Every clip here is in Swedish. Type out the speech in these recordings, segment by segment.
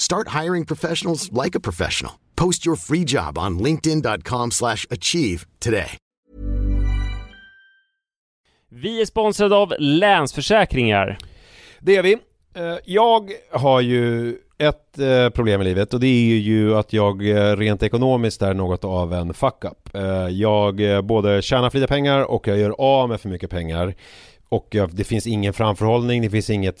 Start hiring professionals like a professional. Post your free job on linkedin.com slash achieve today. Vi är sponsrade av Länsförsäkringar. Det är vi. Eh, Jag har ju ett eh, problem i livet och det är ju att jag eh, rent ekonomiskt är något av en fuck-up. Jag både tjänar för lite pengar och jag gör av med för mycket pengar. Och det finns ingen framförhållning, det finns inget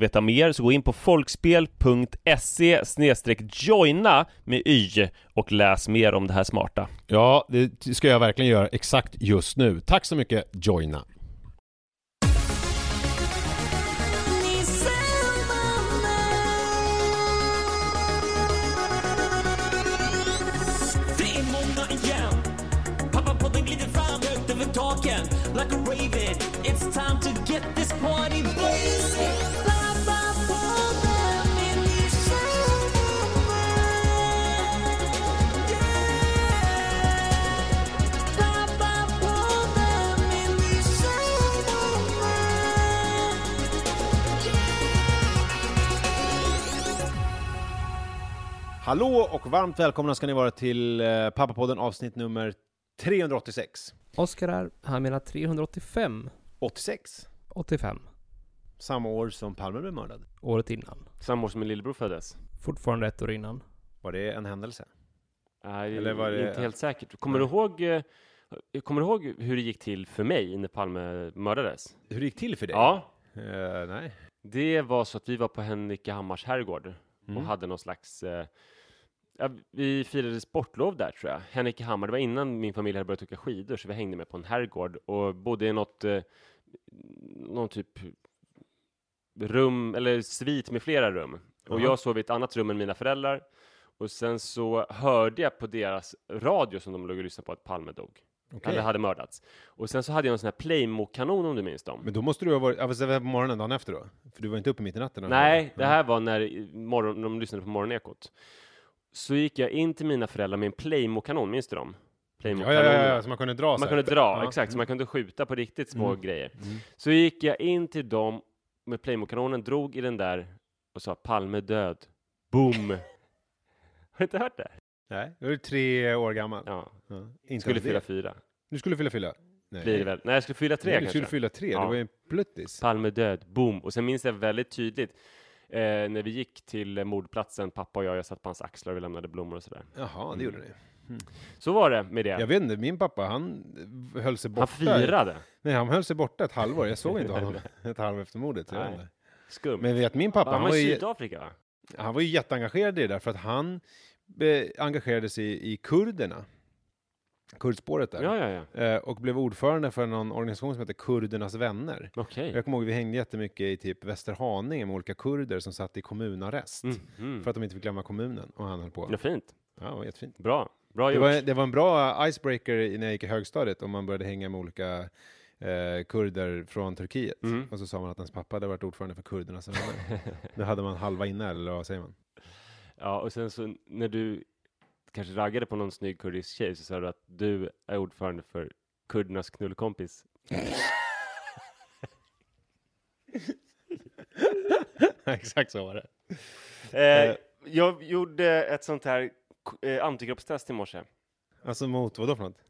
veta mer så gå in på folkspel.se joina med y och läs mer om det här smarta. Ja, det ska jag verkligen göra exakt just nu. Tack så mycket, joina! Det är måndag igen Pappapodden glider fram högt över taken Like a raven Hallå och varmt välkomna ska ni vara till eh, Pappapodden avsnitt nummer 386. Oskar är, han menar 385, 86. 85, Samma år som Palme blev mördad. året innan. Samma år som min lillebror föddes. Fortfarande ett år innan. Var det en händelse? Nej, Eller var det- inte helt säkert. Kommer du ihåg eh, Kommer du ihåg hur det gick till för mig när Palme mördades? Hur det gick till för dig? Ja, Eh, nej. det var så att vi var på Henrika Hammars herrgård Mm. och hade någon slags eh, ja, vi firade sportlov där tror jag. Henrika Hammar, det var innan min familj hade börjat åka skidor, så vi hängde med på en herrgård och bodde i något, eh, någon typ rum, eller svit med flera rum. Och Jaha. jag sov i ett annat rum än mina föräldrar. Och sen så hörde jag på deras radio som de låg och lyssnade på att Palme dog. Okej. Eller hade mördats. Och sen så hade jag en sån här Playmo-kanon om du minns dem. Men då måste du ha varit, ja, fast det var på morgonen dagen efter då? För du var inte uppe mitt i natten? Nej, det här var när morgon, de lyssnade på Morgonekot. Så gick jag in till mina föräldrar med en Playmo-kanon, minns du dem? Ja, Playmo-kanonerna. ja, ja, ja, så man kunde dra Man kunde dra, Ja. exakt, så man kunde skjuta på riktigt små Mm. grejer. Mm. Så gick jag in till dem med Playmo-kanonen, drog i den där och sa Palme död. Boom! Har du inte hört det? Nej, då är du tre år gammal. Ja, Ja. Inte skulle det. fylla fyra. Du skulle fylla fylla? Nej. Blir det väl? Nej, jag skulle fylla tre Nej, du kanske. skulle fylla tre, Ja. det var ju en pluttis. Palme död, boom! Och sen minns jag väldigt tydligt eh, när vi gick till mordplatsen, pappa och jag, jag satt på hans axlar och vi lämnade blommor och sådär. Jaha, det gjorde ni. Så var det med det. Jag vet inte, min pappa han höll sig Han borta. firade. Nej, han höll sig borta ett halvår. Jag såg inte honom ett halvår efter mordet. Skumt. Men vet min pappa, han han var i ju, Sydafrika va? han var ju jätteengagerad i det där för att han engagerade sig i, kurderna. Kurdspåret där. Ja, ja, ja. Eh, och blev ordförande för någon organisation som heter Kurdernas vänner. Okej. Jag kommer ihåg vi hängde jättemycket i typ Västerhaninge med olika kurder som satt i kommunarrest. Mm, mm. För att de inte fick glömma kommunen. Och han höll på. Ja, fint. Ja, det var jättefint. Bra. Bra Det gjort. var, det var en bra icebreaker i- när jag gick i högstadiet om man började hänga med olika eh, kurder från Turkiet. Mm. Och så sa man att ens pappa hade varit ordförande för kurdernas vänner. Då hade man halva inne, eller vad säger man? Ja, och sen så när du kanske raggade på någon snygg kurdisk tjej så sa du att du är ordförande för kurdernas knullkompis. Exakt så var det. Eh, jag gjorde ett sånt här eh, antikroppstest i morse. Alltså mot, vad då för något?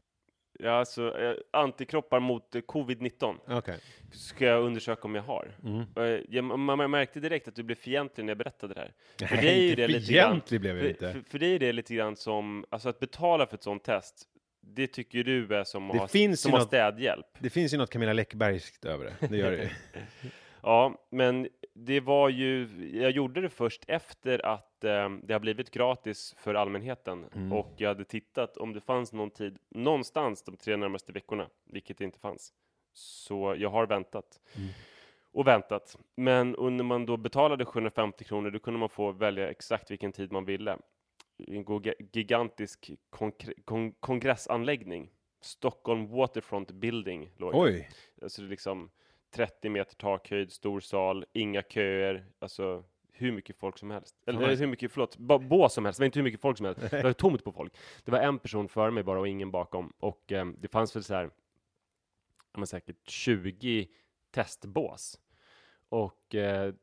Ja, alltså eh, antikroppar mot eh, covid-19 Okej. ska jag undersöka om jag har. Mm. Eh, jag, man, man märkte direkt att du blev fientlig när jag berättade det här. För dig är ju det lite grann- fientlig blev jag För, inte. för, för dig är det lite grann som, alltså att betala för ett sånt test, det tycker du är som att Det ha, finns som ju att ha något- städhjälp. Det finns ju något Camilla Läckbergskt över det. Det gör det ju. Ja, men det var ju, jag gjorde det först efter att eh, det har blivit gratis för allmänheten Mm. och jag hade tittat om det fanns någon tid någonstans de tre närmaste veckorna, vilket det inte fanns. Så jag har väntat Mm. och väntat. Men när man då betalade 750 kronor, då kunde man få välja exakt vilken tid man ville. En gigantisk kon- kongressanläggning. Stockholm Waterfront Building låg. Oj! Alltså det är liksom 30 meter takhöjd, stor sal, inga köer, alltså hur mycket folk som helst. Eller hur mycket, förlåt, bås som helst, det var inte hur mycket folk som helst. Det var tomt på folk. Det var en person före mig bara och ingen bakom. Och eh, det fanns väl så här, men säkert 20 testbås. Och eh,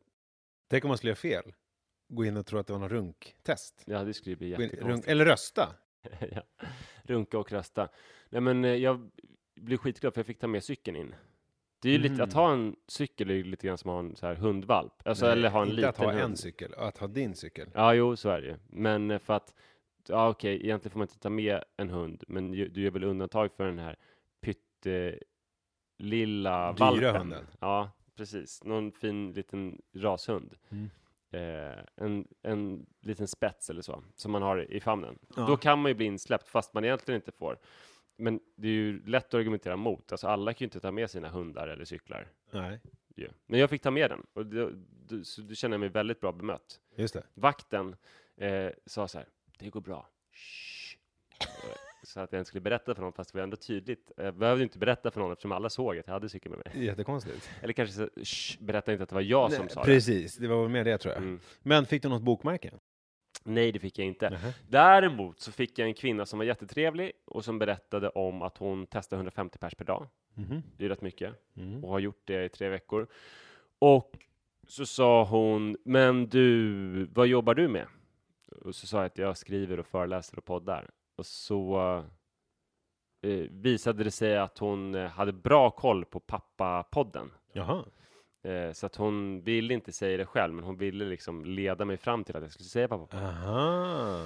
Tänk om man skulle göra fel. Gå in och tro att det var någon runktest. ja, det skulle bli in- Runk, jättekonstigt. eller rösta. ja. Runka och rösta. Nej men eh, jag blev skitglad för jag fick ta med cykeln in. Det är ju lite, Mhm. att ha en cykel är ju lite grann som att ha en så här hundvalp. Alltså Nej, eller ha en inte liten att ha hund. en cykel, att ha din cykel. Ja, jo, så är det ju. Men eh, för att, ja okej, egentligen får man inte ta med en hund, men ju- du gör väl undantag för den här pyttelilla Dyra valpen. hunden. Ja, precis. Någon fin liten rashund. Mm. Eh, en, en liten spets eller så, som man har i famnen. Ja. Då kan man ju bli insläppt, fast man egentligen inte får. Men det är ju lätt att argumentera mot. Alltså alla kan ju inte ta med sina hundar eller cyklar. Nej, ju. Men jag fick ta med den, och då, då, så då känner jag mig väldigt bra bemött. just det. Vakten eh, sa så här, det går bra. Shh. Så att jag inte skulle berätta för någon, fast det var ändå tydligt. Jag behövde inte berätta för någon eftersom alla såg att jag hade cykel med mig. Jättekonstigt. Eller kanske så, shh, berätta inte att det var jag som Nej, sa Precis, det var väl mer det tror det. jag. Mm. Men fick du något bokmärke? Nej, det fick jag inte. Nähä. Däremot så fick jag en kvinna som var jättetrevlig och som berättade om att hon testar 150 pers per dag. Mhm. Det är rätt mycket. Mm. och har gjort det i tre veckor. Och så sa hon, men du, vad jobbar du med? Och så sa jag att jag skriver och föreläser och poddar. Och så eh, visade det sig att hon eh, hade bra koll på pappapodden. Jaha. Eh, så att hon ville inte säga det själv, men hon ville liksom leda mig fram till att jag skulle säga pappa. Aha.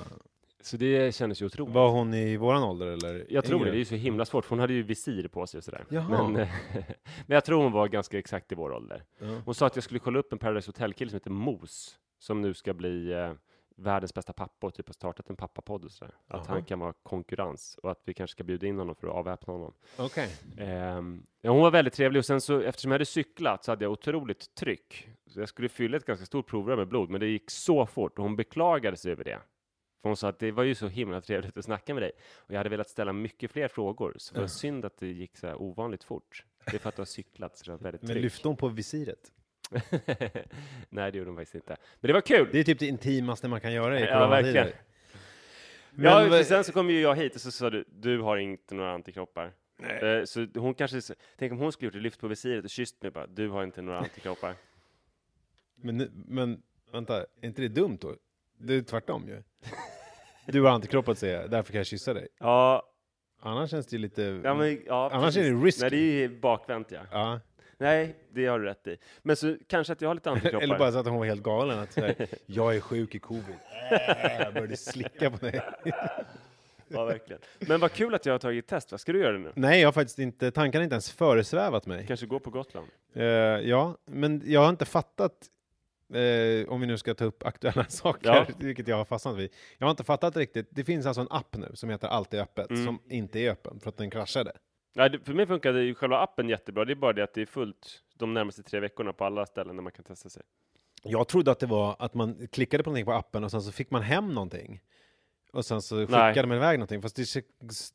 Så det kändes ju otroligt. Var hon i våran ålder eller? Jag tror det, det är ju så himla svårt, för hon hade ju visir på sig och sådär. Jaha. Men, eh, men jag tror hon var ganska exakt i vår ålder. Ja. Hon sa att jag skulle kolla upp en Paradise Hotel-kille som heter Mos, som nu ska bli eh, världens bästa pappa och typ har startat en pappapodd och sådär. Att han kan vara konkurrens och att vi kanske ska bjuda in honom för att avväpna honom. Okej. Ehm, ja, hon var väldigt trevlig och sen så eftersom jag hade cyklat så hade jag otroligt tryck. Så jag skulle fylla ett ganska stort provrör med blod, men det gick så fort och hon beklagade sig över det. För hon sa att det var ju så himla trevligt att snacka med dig. Och jag hade velat ställa mycket fler frågor, så det var synd att det gick så här ovanligt fort. Det är för att du har cyklat, så det var väldigt Men tryck. lyfte hon på visiret? Nej, det gjorde hon faktiskt inte. Men det var kul! Det är typ det intimaste man kan göra i Ja, verkligen. Men ja, för sen så kom ju jag hit och så sa du, du har inte några antikroppar. Eh, Så hon kanske, tänk om hon skulle gjort det, lyft på visiret och kysst mig bara, du har inte några antikroppar. Men, nu- men vänta, är inte det dumt då? Det är tvärtom ju. Du har antikroppar säger jag, därför kan jag kyssa dig. Ja, Annars känns det ju lite... ja men ja, Annars är det precis. risky. Nej, det är ju bakvänt ja. Ja. Nej, det har du rätt i. Men så kanske att jag har lite antikroppar. Eller bara så att hon var helt galen. Att säga, jag är sjuk i covid. Äh, Jag började slicka på dig. Ja, verkligen. Men vad kul att jag har tagit test, va? Ska du göra det nu? Nej, jag har faktiskt inte, tankarna har inte ens föresvävat mig. Kanske gå på Gotland? Eh, ja, men jag har inte fattat, eh, om vi nu ska ta upp aktuella saker, Ja. vilket jag har fastnat vid. Jag har inte fattat riktigt. Det finns alltså en app nu som heter Alltid öppet, Mm. som inte är öppen för att den kraschade. Nej, det- för mig funkade ju själva appen jättebra. Det är bara det att det är fullt de närmaste tre veckorna på alla ställen där man kan testa sig. Jag trodde att det var att man klickade på någonting på appen och sen så fick man hem någonting. Och sen så skickade man iväg någonting. Fast det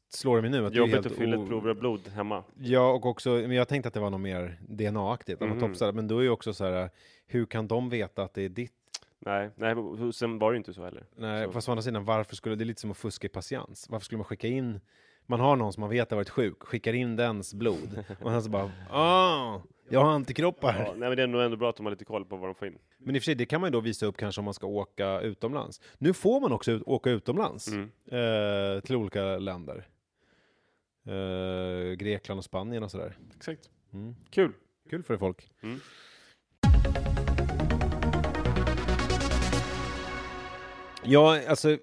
slår mig nu att det är Jobbigt helt att fylla ett provrör blod hemma. Ja, och också, men jag tänkte att det var något mer DNA-aktigt, man Mhm. topsade. Men då är ju också så här, hur kan de veta att det är ditt? Nej, nej, sen var det ju inte så heller. Nej, Så- fast å andra sidan, varför skulle, det är lite som att fuska i patiens. Varför skulle man skicka in, man har någon som man vet har varit sjuk, skickar in dens blod, och sen så bara, ah, jag har antikroppar. Ja, nej, men det är nog ändå bra att de har lite koll på vad de får in. Men i och för sig, det kan man ju då visa upp kanske om man ska åka utomlands. Nu får man också ut, åka utomlands Mm. eh, till olika länder. Eh, Grekland och Spanien och sådär. Exakt. Mm. Kul. Kul för folk. Mm. Ja, alltså,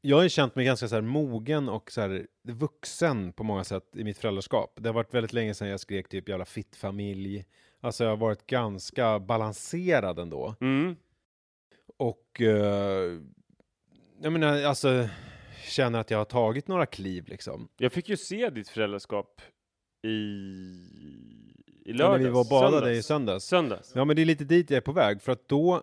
jag har ju känt mig ganska så här mogen och så här vuxen på många sätt i mitt föräldraskap. Det har varit väldigt länge sedan jag skrek typ jävla fittfamilj. Alltså jag har varit ganska balanserad ändå. Mm. Och eh, jag menar, alltså känner att jag har tagit några kliv liksom. Jag fick ju se ditt föräldraskap i, i Ja, lördags. när vi var och badade söndags. i söndags. Söndags. Ja men det är lite dit jag är på väg för att då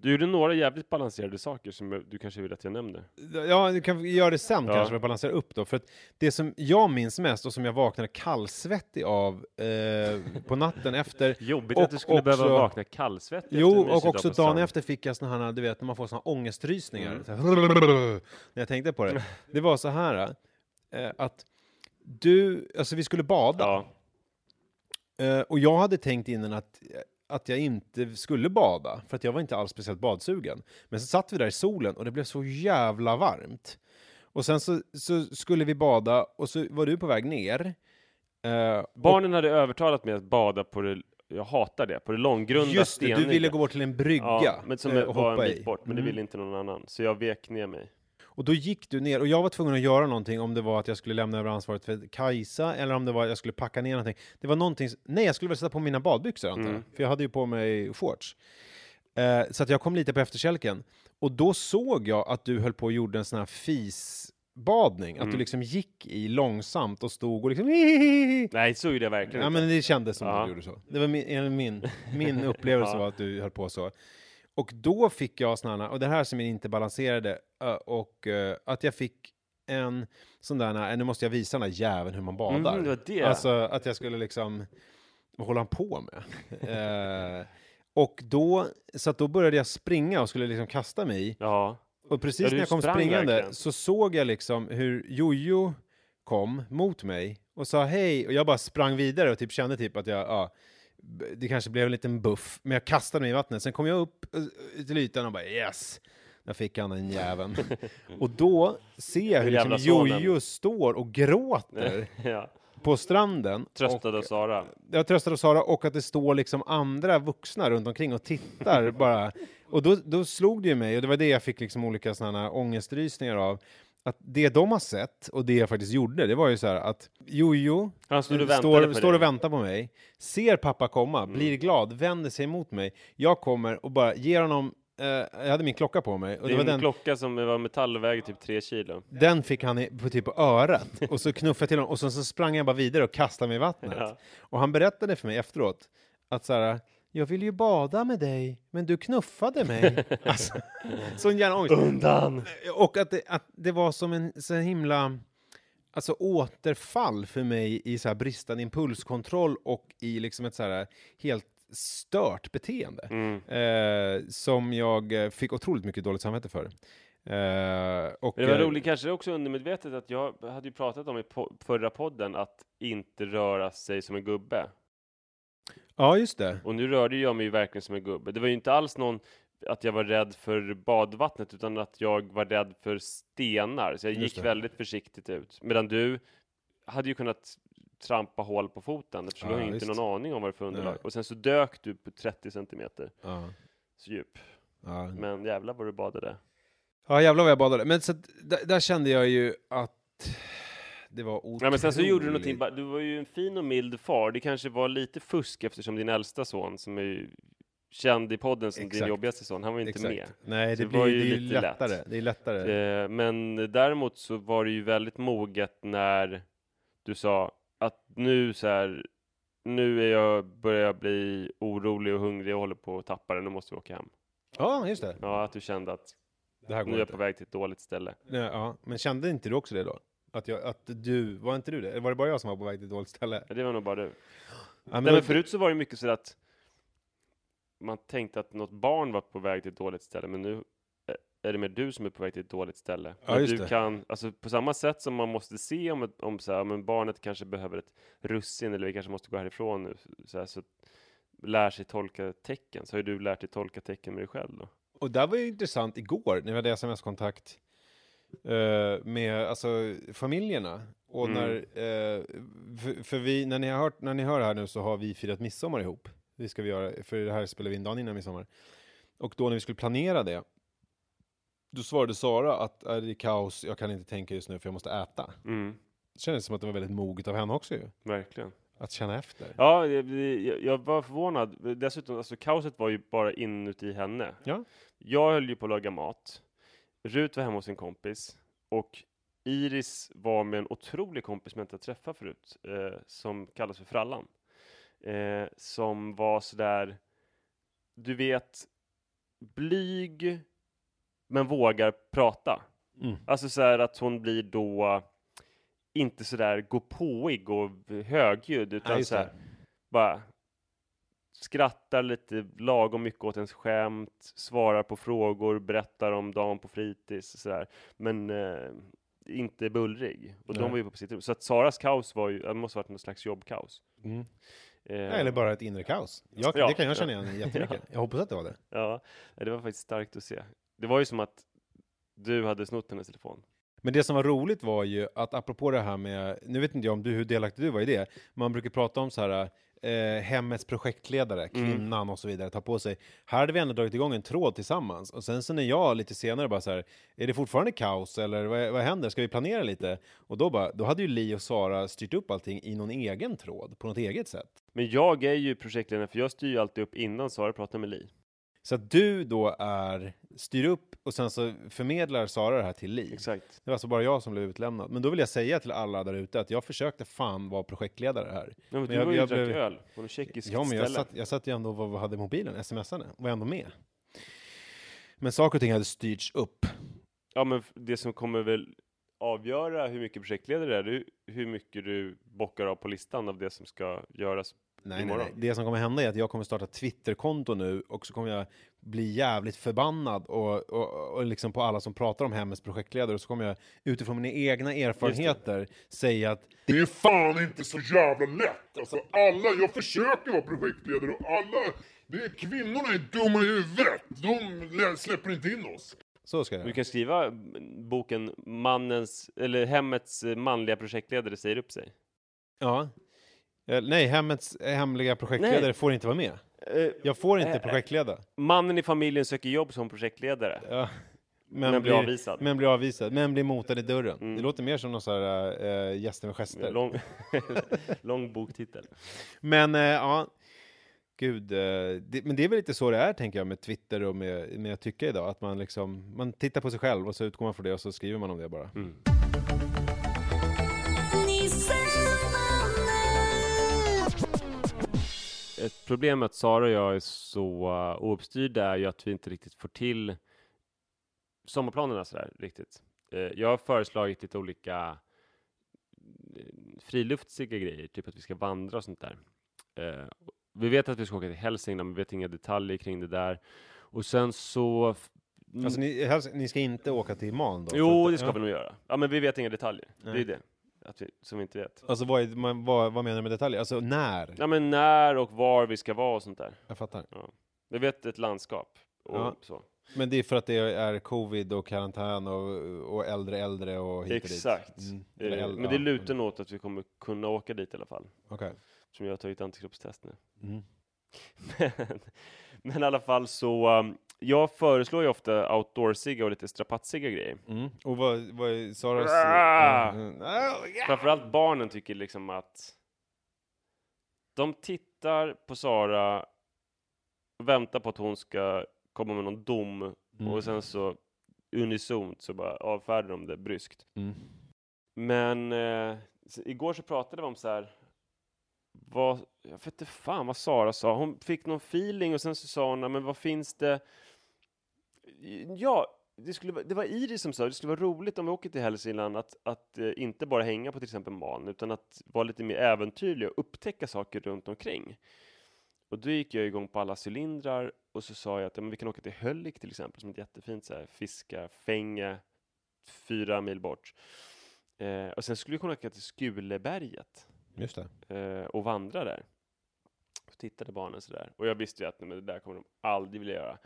Du gjorde några jävligt balanserade saker som du kanske vill att jag nämner. Ja, du kan göra det sen Ja. kanske för att balansera upp då. För att det som jag minns mest och som jag vaknade kallsvettig av eh, på natten efter Jobbigt Och att du skulle behöva också- vakna kallsvettig Jo, och också dagen efter fick jag såna här, du vet, när man får såna ångestrysningar. Mm. Så här, när jag tänkte på det. Det var så här, eh, att du, alltså vi skulle bada. Ja, Eh, och jag hade tänkt innan att, att jag inte skulle bada, för att jag var inte alls speciellt badsugen. Men så satt vi där i solen och det blev så jävla varmt. Och sen så, så skulle vi bada och så var du på väg ner. Eh, och barnen hade övertalat mig att bada på det, jag hatar det, på det långgrunda just det, du steniga. ville gå bort till en brygga Ja, men som eh, var och en hoppa bit i. bort, men det Mm. ville inte någon annan. Så jag vek ner mig. Och då gick du ner och jag var tvungen att göra någonting om det var att jag skulle lämna över ansvaret för Kajsa eller om det var att jag skulle packa ner någonting. Det var någonting, nej jag skulle väl sätta på mina badbyxor antar jag, Mm. för jag hade ju på mig shorts. Eh, så att jag kom lite på efterkälken. Och då såg jag att du höll på och gjorde en sån här fisbadning, att du Mm. liksom gick i långsamt och stod och liksom Nej, så gjorde jag verkligen Ja inte. men det kändes som Ja. att du gjorde så. Det var min, min, min upplevelse Ja. var att du höll på så. Och då fick jag här, och det här som jag inte balanserade, och att jag fick en sån där, nu måste jag visa den här jäveln hur man badar. Mm, det det. Alltså att jag skulle liksom, vad håller han på med? eh, och då, så då började jag springa och skulle liksom kasta mig. Ja. Och precis Ja, när jag kom springande verkligen. så såg jag liksom hur Jojo kom mot mig och sa hej och jag bara sprang vidare och typ kände typ att jag, ja, det kanske blev en liten buff, men jag kastade mig i vattnet. Sen kom jag upp eh, till ytan och bara yes, Där fick han en jäveln. och då ser jag hur liksom. Jojo står och gråter ja. på stranden. Tröstad av och, Sara. jag tröstade Sara och att det står liksom andra vuxna runt omkring och tittar bara. Och då, då slog det ju mig, och det var det jag fick liksom olika sådana ångestrysningar av, att det de har sett och det jag faktiskt gjorde, det var ju så här att Jojo och väntade står, står och väntar på mig, ser pappa komma, Mm. blir glad, vänder sig mot mig. Jag kommer och bara ger honom, eh, jag hade min klocka på mig, och det var den, klocka som var metall och väger typ tre kilo. den fick han i- på, typ på örat. Och så knuffade jag till honom och så, så sprang jag bara vidare och kastade mig i vattnet. Ja. Och han berättade för mig efteråt att så här, jag ville ju bada med dig, men du knuffade mig. alltså, sån jävla ångest. Undan! Och att det, att det var som en så himla alltså, återfall för mig i så här bristande impulskontroll och i liksom ett så här helt stört beteende. Mm. Eh, som jag fick otroligt mycket dåligt samvete för. Eh, och, Men det var eh, roligt, kanske också undermedvetet, att jag hade ju pratat om i po- förra podden att inte röra sig som en gubbe. Ja, just det. Och nu rörde jag mig ju verkligen som en gubbe. Det var ju inte alls någon att jag var rädd för badvattnet, utan att jag var rädd för stenar. Så jag Just gick det. väldigt försiktigt ut. Medan du hade ju kunnat trampa hål på foten, eftersom Ja, du har ju inte någon aning om vad det är för underlag. Nej. Och sen så dök du på 30 centimeter Ja. så djup. Ja. Men jävlar vad du badade. ja, jävlar vad jag badade. Men så där, där kände jag ju att det var otroligt. Ja, men sen så gjorde du någonting, du var ju en fin och mild far. Det kanske var lite fusk eftersom din äldsta son, som är ju känd i podden som din Exakt. jobbigaste son, han var ju inte Exakt. med. Nej, det, det blir var det ju ju lite lätt. lättare. Det är lättare. Eh, men däremot så var det ju väldigt moget när du sa att nu så här, nu är jag, börjar jag bli orolig och hungrig och håller på att tappa det, nu måste vi åka hem. Ja, just det. Ja, att du kände att Det nu är jag på väg till ett dåligt ställe. Ja, ja, men kände inte du också det då? Att, jag, att du, var inte du det? Var det bara jag som var på väg till ett dåligt ställe? Ja, det var nog bara du. Ja, Nej, då- men förut så var det mycket så att man tänkte att något barn var på väg till ett dåligt ställe, men nu är det mer du som är på väg till ett dåligt ställe. Ja, Men du det. kan, alltså på samma sätt som man måste se om, ett, om så här, men barnet kanske behöver ett russin eller vi kanske måste gå härifrån nu, så, här, så lär sig tolka tecken, så har ju du lärt dig tolka tecken med dig själv då. Och där var ju intressant igår när vi hade sms-kontakt eh, med alltså, familjerna. Och Mm. när, eh, för, för vi, när ni, har hört, när ni hör det här nu så har vi firat midsommar ihop. Det ska vi göra, för det här spelar vi in dagen innan midsommar. Och då när vi skulle planera det, då svarade Sara att "Äh, det är kaos, jag kan inte tänka just nu för jag måste äta. Mm, Det kändes som att det var väldigt moget av henne också ju, verkligen. att känna efter. Ja, jag, jag var förvånad. Dessutom, alltså kaoset var ju bara inuti henne. Ja. Jag höll ju på att laga mat. Rut var hemma hos en kompis. Och Iris var med en otrolig kompis som jag inte träffat förut. Eh, som kallas för Frallan. Eh, som var sådär, du vet, blyg, men vågar prata. Mm. Alltså så att hon blir då inte sådär gåpåig och högljudd, utan just så bara skrattar lite lagom mycket åt ens skämt, svarar på frågor, berättar om dagen på fritids, sådär. men eh, inte bullrig. Och Nej. de var ju på sitt rum. Så att Saras kaos var ju, det måste ha varit någon slags jobbkaos. Mm. Eh, Eller bara ett inre kaos. Jag, Ja, det kan jag ja. känna igen jättemycket. Jag hoppas att det var det. Ja, det var faktiskt starkt att se. Det var ju som att du hade snott hennes telefon. Men det som var roligt var ju att apropå det här med, nu vet inte jag om du, hur delaktig du var i det, man brukar prata om så här eh, hemmets projektledare, kvinnan och så vidare, ta på sig. Här hade vi ändå dragit igång en tråd tillsammans och sen så när jag lite senare bara så här, är det fortfarande kaos eller vad, vad händer, ska vi planera lite? Och då bara, då hade ju Li och Sara styrt upp allting i någon egen tråd, på något eget sätt. Men jag är ju projektledare, för jag styr ju alltid upp innan Sara pratar med Li. Så att du då är, styr upp och sen så förmedlar Sara det här till Li. Exakt. Det var alltså bara jag som blev utlämnad. Men då vill jag säga till alla där ute att jag försökte fan vara projektledare här. Ja, men du jag- var ju jag drack blev- öl på något tjeckiskt Ja, men jag ställe. satt, jag satt ju ändå och hade mobilen, smsade, var ändå med. Men saker och ting hade styrts upp. Ja, men det som kommer väl avgöra hur mycket projektledare är, det är hur mycket du bockar av på listan av det som ska göras Nej, nej, imorgon. nej. Det som kommer hända är att jag kommer starta Twitterkonto nu och så kommer jag bli jävligt förbannad och, och, och liksom på alla som pratar om Hemmets projektledare och så kommer jag utifrån mina egna erfarenheter säga att Det är fan inte så jävla lätt. Alltså alla, jag försöker vara projektledare och alla, det är, kvinnorna är dumma i huvudet. De lä- släpper inte in oss. Så ska jag Du kan skriva boken Mannens, eller Hemmets manliga projektledare säger upp sig. Ja. Eh, Nej, hemmets hemliga projektledare Nej. får inte vara med. Eh, Jag får inte Eh, projektleda. Mannen i familjen söker jobb som projektledare. Ja. Men blir avvisad. Men blir avvisad. Men blir motad i dörren. Mm. Det låter mer som någon sån här äh, gäster med gester. Lång, lång boktitel. Men äh, ja, gud. äh, det, men det är väl lite så det är, tänker jag, med Twitter och med, med att tycka idag. Att man liksom, man tittar på sig själv och så utgår man från det och så skriver man om det bara. Mm. Ett problem med att Sara och jag är så uh, ouppstyrda är ju att vi inte riktigt får till sommarplanerna sådär riktigt. Eh, jag har föreslagit lite olika eh, friluftsiga grejer, typ att vi ska vandra och sånt där. Eh, vi vet att vi ska åka till Hälsingland, men vi vet inga detaljer kring det där. Och sen så... Alltså ni, helst, ni ska inte åka till Man då? jo, det ska ja. vi nog göra. Ja, men vi vet inga detaljer. Det är Nej. det att vi, som vi inte vet. Alltså vad, är, man, vad, vad menar du med detaljer? Alltså när? Ja, men när och var vi ska vara och sånt där. Jag fattar. Vi vet ett landskap och Ja. så. Men det är för att det är covid och karantän och, och äldre äldre och hit och Exakt. dit? Mm. Eller äldre, Men det ja. lutar nog åt att vi kommer kunna åka dit i alla fall. Okej. Som jag har tagit antikroppstest nu. Mm. Men, men i alla fall så, um, jag föreslår ju ofta outdoorsiga och lite strapatsiga grejer. Mm. Och vad, vad är Saras... Ah! Mm. Ah, ja. Framförallt barnen tycker liksom att de tittar på Sara och väntar på att hon ska komma med någon dom Mm. och sen så unisont så bara avfärdar de det bryskt. Mm. Men eh, igår så pratade vi om så här. Vad, jag vet inte fan vad Sara sa. Hon fick någon feeling och sen så sa hon, "Ja, men vad finns det? Ja, det, skulle, det var Iris som sa det skulle vara roligt om vi åker till Hälsingland att, att eh, inte bara hänga på till exempel Man, utan att vara lite mer äventyrlig och upptäcka saker runt omkring. Och då gick jag igång på alla cylindrar och så sa jag att ja, men vi kan åka till Hölik till exempel, som är ett jättefint så här, fiskarfänge, fyra mil bort. Eh, och sen skulle vi kunna åka till Skuleberget Just det. eh, och vandra där. Så tittade barnen sådär. Och jag visste ju att nej, men det där kommer de aldrig vilja göra.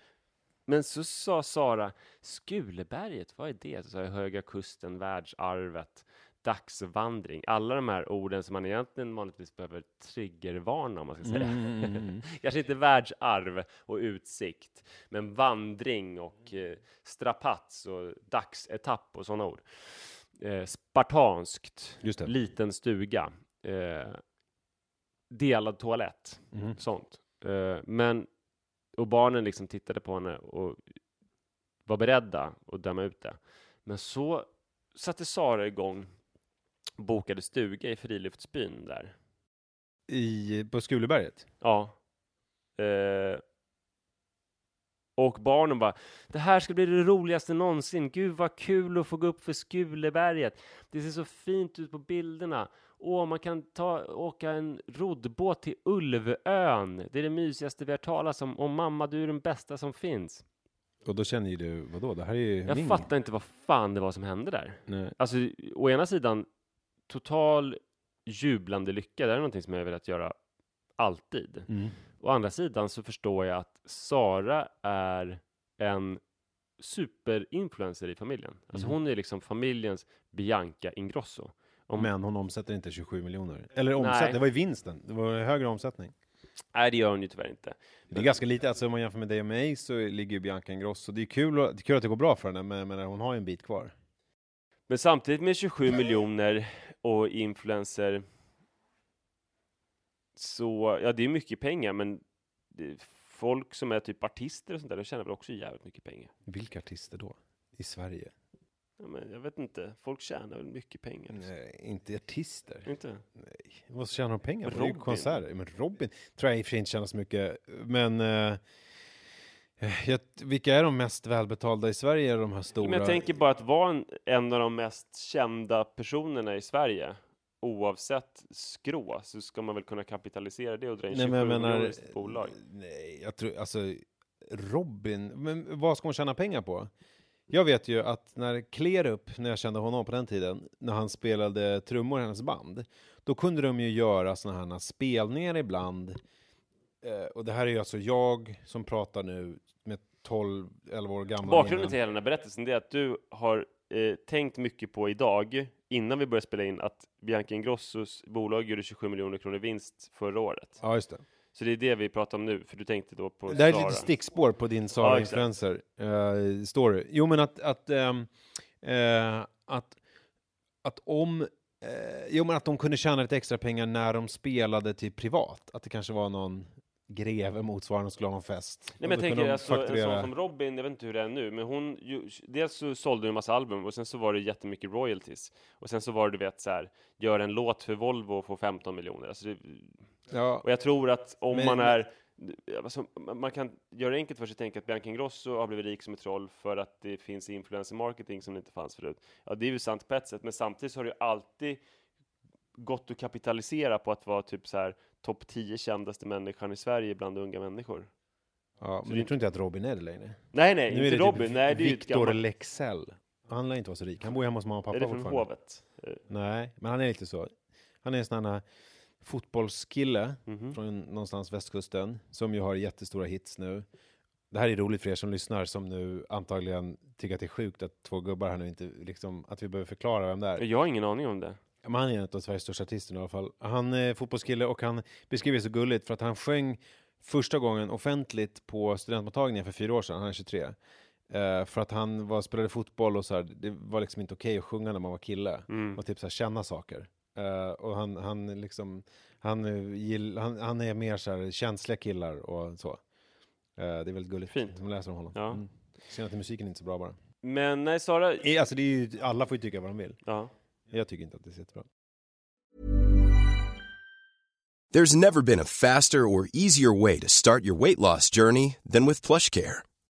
Men så sa Sara, Skuleberget, vad är det? Så sa jag, Höga Kusten, världsarvet, dagsvandring. Alla de här orden som man egentligen vanligtvis behöver triggervarna om man ska säga. Mm, mm, mm. Kanske inte världsarv och utsikt, men vandring och eh, strapats och dagsetapp och sådana ord. Eh, spartanskt, liten stuga, eh, delad toalett, Mhm. sånt. Eh, men, och barnen liksom tittade på henne och var beredda att döma ut det. Men så satte Sara igång och bokade stuga i friluftsbyn där. I, på Skuleberget? Ja. Eh, och barnen bara, det här ska bli det roligaste någonsin. Gud vad kul att få gå upp för Skuleberget. Det ser så fint ut på bilderna. Åh, man kan ta, åka en roddbåt till Ulvön. Det är det mysigaste vi har talat om. Och mamma, du är den bästa som finns. Och då känner ju du, vadå, det här är ju Jag min... fattar inte vad fan det var som hände där. Nej. Alltså, å ena sidan, total jublande lycka. Det är någonting som jag velat göra alltid. Mm. Å andra sidan så förstår jag att Sara är en superinfluencer i familjen. Alltså Mhm. hon är liksom familjens Bianca Ingrosso. Om, Men hon omsätter inte 27 miljoner. Eller omsätter, Nej. det var ju vinsten. Det var högre omsättning. Nej, det gör hon ju tyvärr inte. Det är ganska lite, alltså om man jämför med dig och mig så ligger ju Bianca Ingrosso. Det är kul, och- det är kul att det går bra för henne, men, men hon har ju en bit kvar. Men samtidigt med 27 miljoner och influencer så, ja det är mycket pengar, men det, folk som är typ artister och sånt där, de tjänar väl också jävligt mycket pengar. Vilka artister då? I Sverige? Ja, men jag vet inte, folk tjänar väl mycket pengar. liksom. Nej, inte artister. Inte? Nej. Vad tjänar de pengar på? Det är konserter. Men Robin tror jag i och för sig inte tjänar så mycket. Men eh, jag, vilka är de mest välbetalda i Sverige? De här stora? Men jag tänker bara att vara en, en av de mest kända personerna i Sverige, oavsett skrå, så ska man väl kunna kapitalisera det och dra in Nej, 27 men miljoner i sitt bolag. Nej, jag tror, alltså Robin, men vad ska hon tjäna pengar på? Jag vet ju att när Klerup, när jag kände honom på den tiden, när han spelade trummor i hennes band, då kunde de ju göra såna här spelningar ibland. Eh, och det här är ju alltså jag som pratar nu med 12, 11 år gammal. Bakgrunden innan. till hela den här berättelsen det är att du har eh, tänkt mycket på idag, innan vi började spela in, att Bianca Ingrossos bolag gjorde 27 miljoner kronor i vinst förra året. Ja, just det. Så det är det vi pratar om nu, för du tänkte då på Det här är Sara. litet stickspår på din Sara Ja. Influencer eh, story. Jo, men att, att, ehm, eh, att, att om eh, jo, men att de kunde tjäna lite extra pengar när de spelade till privat. Att det kanske var någon greve motsvarande skulle ha någon fest. Nej, men jag tänker alltså, en fakturera- sån som Robin, jag vet inte hur det är nu, men hon, ju, dels så sålde hon en massa album och sen så var det jättemycket royalties. Och sen så var det, du vet, så här, gör en låt för Volvo och få 15 miljoner. Alltså det, Ja, och jag tror att om Men- man är, alltså, man kan göra det enkelt för sig och tänka att Bianca Ingrosso har blivit rik som ett troll för att det finns influencer marketing som inte fanns förut. Ja, det är ju sant på ett sätt, men samtidigt så har det ju alltid gått att kapitalisera på att vara typ så här topp 10 kändaste människan i Sverige bland unga människor. ja Så men det- jag tror inte att Robin är det längre. Nej, nej, nu är inte det Robin. typ nej, det är Victor. Lexell. Han lär inte vara så rik. Han bor hemma hos mamma och pappa Är det från fortfarande. hovet? Eh, Nej, men han är lite så. Han är en sån här fotbollskille mhm. från någonstans västkusten som ju har jättestora hits nu. Det här är roligt för er som lyssnar som nu antagligen tycker att det är sjukt att två gubbar här nu inte liksom att vi behöver förklara vem det är. Jag har ingen aning om det. Men han är en av Sveriges största artister i alla fall. Han är fotbollskille och han beskriver det så gulligt för att han sjöng första gången offentligt på studentmottagningen för fyra år sedan, han är 23. Eh, för att han var, spelade fotboll och så här, det var liksom inte okej att sjunga när man var kille. Mm. Och typ så här, känna saker. Eh, och han, han liksom, han, eh, gill, han, han är mer så här känsliga killar och så. Eh, det är väldigt gulligt. Fint. Man läser om honom. Ja. Mm. Synd att musiken är inte så bra bara. Men nej, Sara... Eh, Alltså det är ju, alla får ju tycka vad de vill. Ja. Jag tycker inte att det är så jättebra. There's never been a faster or easier way to start your weight loss journey than with PlushCare.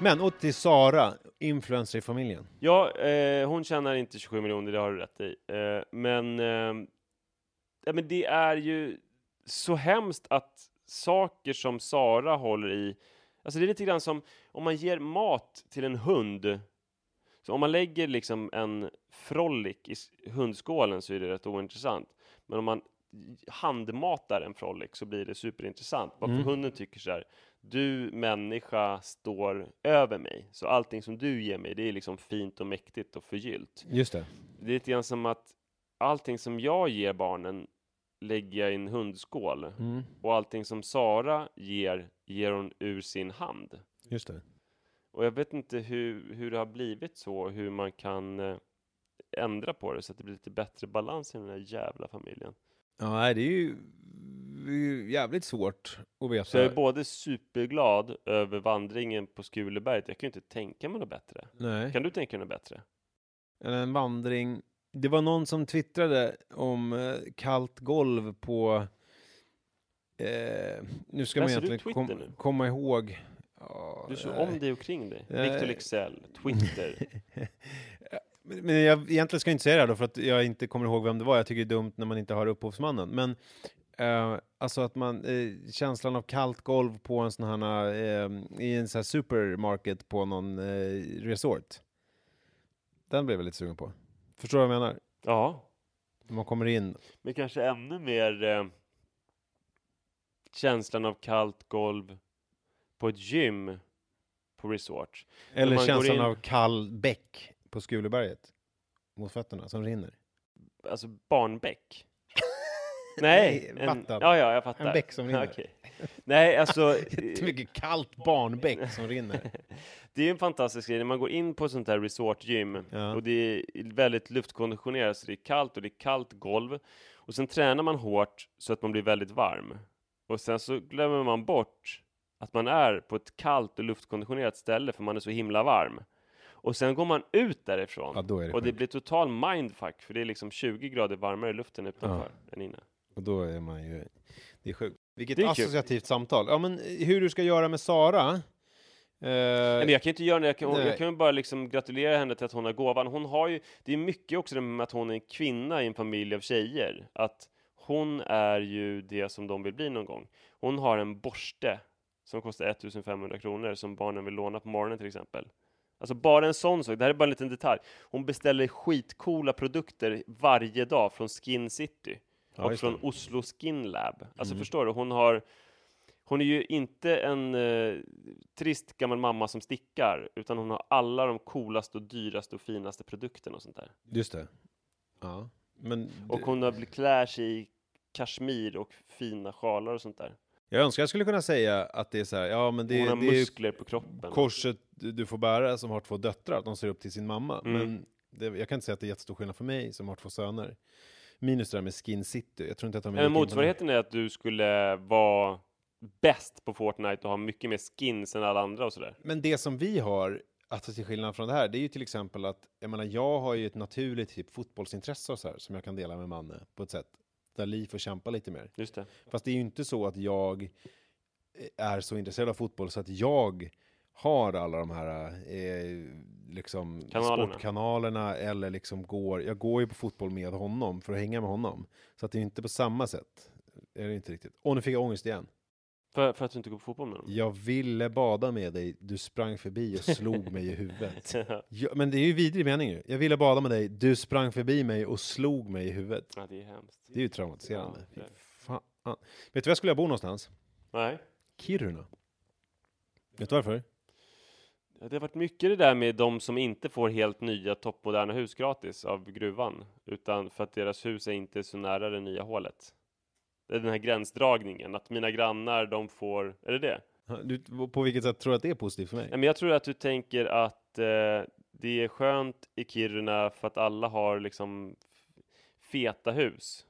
Men och till Sara, influencer i familjen. Ja, eh, hon tjänar inte 27 miljoner, det har du rätt i. Eh, men, eh, ja, men det är ju så hemskt att saker som Sara håller i, alltså det är lite grann som om man ger mat till en hund, så om man lägger liksom en frolic i hundskålen så är det rätt ointressant. Men om man handmatar en frolic så blir det superintressant. Varför Mm. hunden tycker så här, du människa står över mig, så allting som du ger mig, det är liksom fint och mäktigt och förgyllt. Just det. Det är lite grann som att allting som jag ger barnen lägger jag i en hundskål Mm. och allting som Sara ger, ger hon ur sin hand. Just det. Och jag vet inte hur, hur det har blivit så, hur man kan eh, ändra på det så att det blir lite bättre balans i den här jävla familjen. Ja, det är ju det är ju jävligt svårt att veta. Så jag är både superglad över vandringen på Skuleberget, jag kan ju inte tänka mig något bättre. Nej. Kan du tänka dig något bättre? Eller en vandring. Det var någon som twittrade om eh, kallt golv på... Eh, nu ska man Läser du egentligen Twitter kom, nu? komma ihåg... Ja, Du är så nej. om dig och kring dig. Victor Lexell, Twitter. Men men jag, egentligen ska jag inte säga det här då för att jag inte kommer ihåg vem det var. Jag tycker det är dumt när man inte har upphovsmannen. Men eh, alltså att man, eh, känslan av kallt golv på en sån här, eh, i en sån här supermarket på någon resort. Den blev jag lite sugen på. Förstår du vad jag menar? ja, När man kommer in. men kanske ännu mer känslan av kallt golv på ett gym på resort. Eller känslan in- av kall bäck på Skuleberget. Mot fötterna, som rinner. Alltså barnbäck. Nej, en, vatten. ja, ja, jag fattar. En bäck som rinner. Okej. Nej, alltså... Ett mycket kallt barnbäck som rinner. Det är ju en fantastisk grej när man går in på ett sånt här resortgym Ja. och det är väldigt luftkonditionerat så det är kallt och det är kallt golv och sen tränar man hårt så att man blir väldigt varm och sen så glömmer man bort att man är på ett kallt och luftkonditionerat ställe för man är så himla varm. Och sen går man ut därifrån Ja, det och det blir total mindfuck för det är liksom 20 grader varmare i luften utanför än inne. Och då är man ju... Det är sjukt. Vilket Det är associativt samtal. Ja, men hur du ska göra med Sara? Eh, Nej, men jag kan inte göra det, jag kan, jag kan bara liksom gratulera henne till att hon har gåvan. Hon har ju, det är mycket också det med att hon är en kvinna i en familj av tjejer. Att hon är ju det som de vill bli någon gång. Hon har en borste som kostar 1500 kronor som barnen vill låna på morgonen till exempel. Alltså bara en sån sak, det här är bara en liten detalj. Hon beställer skitcoola produkter varje dag från Skin City. Ja, och från. Oslo Skin Lab. Alltså Mm. förstår du, hon har hon är ju inte en eh, trist gammal mamma som stickar, utan hon har alla de coolaste och dyraste och finaste produkterna och sånt där. Just det. Ja. Men Och hon har blivit klär sig i kashmir och fina sjalar och sånt där. Jag önskar jag skulle kunna säga att det är så här, ja men det, hon har det muskler på kroppen. korset du får bära som har två döttrar, att de ser upp till sin mamma. Mm. Men det, jag kan inte säga att det är jättestor skillnad för mig som har två söner. Minus det där med Skin City. Jag tror inte att de är Men motsvarigheten är att du skulle vara bäst på Fortnite och ha mycket mer skins än alla andra och sådär. Men det som vi har, alltså till skillnad från det här, det är ju till exempel att, jag menar, jag har ju ett naturligt typ fotbollsintresse och så här, som jag kan dela med Manne på ett sätt där Li får kämpa lite mer. Just det. Fast det är ju inte så att jag eh, är så intresserad av fotboll så att jag har alla de här eh, liksom Kanalerna. sportkanalerna eller liksom går, jag går ju på fotboll med honom för att hänga med honom. Så att det är inte på samma sätt. Är det inte riktigt. Och nu fick jag ångest igen. För, för att du inte går på fotboll med dem? Jag ville bada med dig, du sprang förbi och slog mig i huvudet. Ja, men det är ju vidrig mening ju. Jag ville bada med dig, du sprang förbi mig och slog mig i huvudet. Ja, det är hemskt. Det är ju traumatiserande. Ja, det fan. Vet du var jag skulle bo någonstans? Nej. Kiruna. Vet du varför? Det har varit mycket det där med de som inte får helt nya toppmoderna hus gratis av gruvan, utan för att deras hus är inte så nära det nya hålet. Den här gränsdragningen, att mina grannar, de får... Är det det? Du, på vilket sätt tror du att det är positivt för mig? Men jag tror att du tänker att eh, det är skönt i Kiruna för att alla har liksom feta hus.